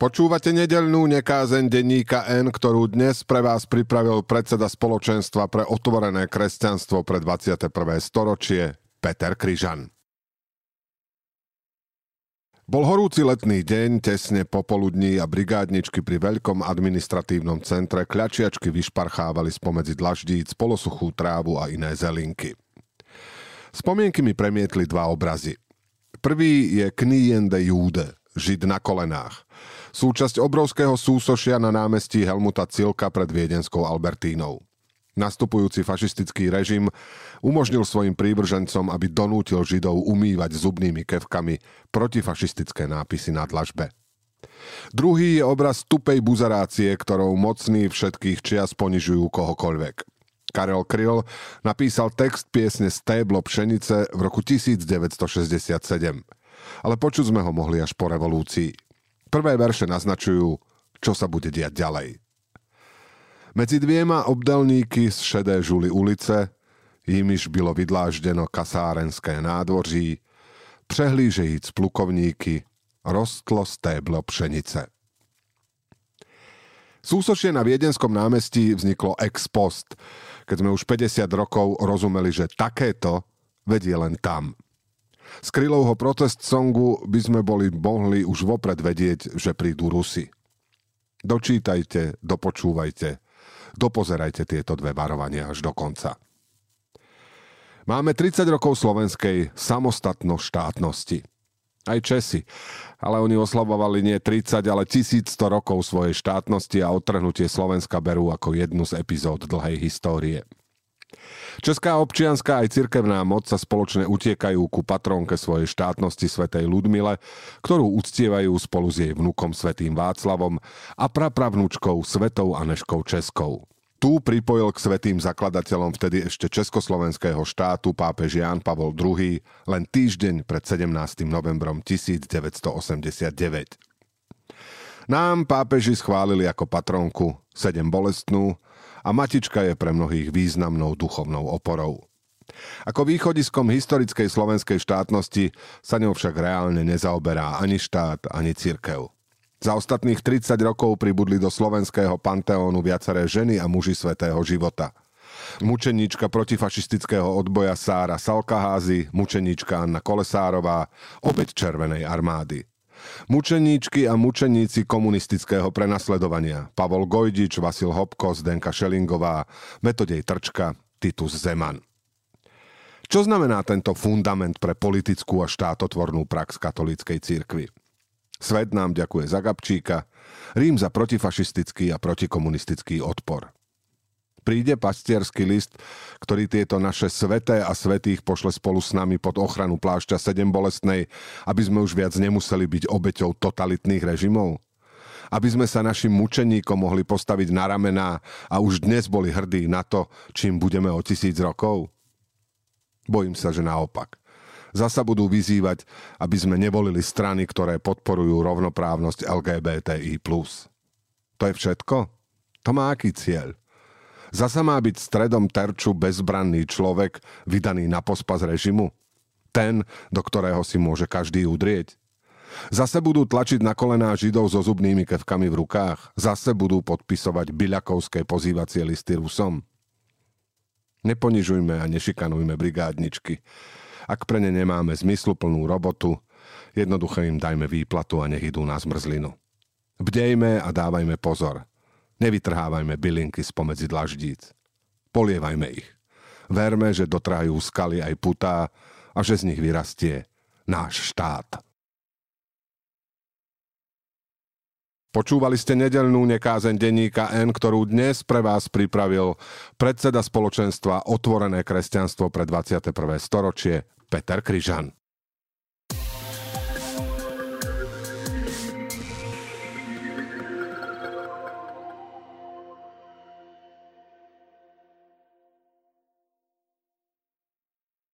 Počúvate nedelnú nekázeň denníka N, ktorú dnes pre vás pripravil predseda spoločenstva pre otvorené kresťanstvo pre 21. storočie Peter Kryžan. Bol horúci letný deň, tesne popoludní a brigádničky pri veľkom administratívnom centre kľačiačky vyšparchávali spomedzi dlaždíc polosuchú trávu a iné zelinky. Spomienky mi premietli dva obrazy. Prvý je Knien de Jude, Žid na kolenách. Súčasť obrovského súsošia na námestí Helmuta Cilka pred viedenskou Albertínou. Nastupujúci fašistický režim umožnil svojim prívržencom, aby donútil Židov umývať zubnými kevkami protifašistické nápisy na dlažbe. Druhý je obraz tupej buzarácie, ktorou mocní všetkých čias ponižujú kohokoľvek. Karel Kryl napísal text piesne Stéblo pšenice v roku 1967 ale počuť sme ho mohli až po revolúcii. Prvé verše naznačujú, čo sa bude diať ďalej. Medzi dviema obdelníky z šedé žuly ulice, jimiž bylo vydláždeno kasárenské nádvoří, přehlížejíc plukovníky, rostlo stéblo pšenice. Súsošie na Viedenskom námestí vzniklo ex post, keď sme už 50 rokov rozumeli, že takéto vedie len tam – z Krylovho protest songu by sme boli mohli už vopred vedieť, že prídu Rusy. Dočítajte, dopočúvajte, dopozerajte tieto dve varovania až do konca. Máme 30 rokov slovenskej samostatno štátnosti. Aj Česi, ale oni oslavovali nie 30, ale 1100 rokov svojej štátnosti a odtrhnutie Slovenska berú ako jednu z epizód dlhej histórie. Česká občianská aj cirkevná moc sa spoločne utiekajú ku patrónke svojej štátnosti svetej Ludmile, ktorú uctievajú spolu s jej vnukom svetým Václavom a prapravnúčkou svetou Aneškou Českou. Tu pripojil k svetým zakladateľom vtedy ešte československého štátu pápež Ján Pavol II len týždeň pred 17. novembrom 1989. Nám pápeži schválili ako patronku sedem bolestnú, a matička je pre mnohých významnou duchovnou oporou. Ako východiskom historickej slovenskej štátnosti sa ňou však reálne nezaoberá ani štát, ani církev. Za ostatných 30 rokov pribudli do slovenského panteónu viaceré ženy a muži svetého života. Mučeníčka protifašistického odboja Sára Salkaházy, mučeníčka Anna Kolesárová, obeď Červenej armády. Mučeníčky a mučeníci komunistického prenasledovania. Pavol Gojdič, Vasil Hopko, Zdenka Šelingová, Metodej Trčka, Titus Zeman. Čo znamená tento fundament pre politickú a štátotvornú prax katolíckej cirkvi? Svet nám ďakuje za Gabčíka, Rím za protifašistický a protikomunistický odpor príde pastierský list, ktorý tieto naše sveté a svetých pošle spolu s nami pod ochranu plášťa sedem bolestnej, aby sme už viac nemuseli byť obeťou totalitných režimov? Aby sme sa našim mučeníkom mohli postaviť na ramená a už dnes boli hrdí na to, čím budeme o tisíc rokov? Bojím sa, že naopak. Zasa budú vyzývať, aby sme nevolili strany, ktoré podporujú rovnoprávnosť LGBTI+. To je všetko? To má aký cieľ? Zasa má byť stredom terču bezbranný človek, vydaný na pospas režimu? Ten, do ktorého si môže každý udrieť? Zase budú tlačiť na kolená Židov so zubnými kevkami v rukách? Zase budú podpisovať byľakovské pozývacie listy Rusom? Neponižujme a nešikanujme brigádničky. Ak pre ne nemáme zmysluplnú robotu, jednoducho im dajme výplatu a nech idú na zmrzlinu. Bdejme a dávajme pozor – Nevytrhávajme bylinky spomedzi dlaždíc. Polievajme ich. Verme, že dotrajú skaly aj putá a že z nich vyrastie náš štát. Počúvali ste nedelnú nekázeň denníka N, ktorú dnes pre vás pripravil predseda spoločenstva Otvorené kresťanstvo pre 21. storočie Peter Kryžan.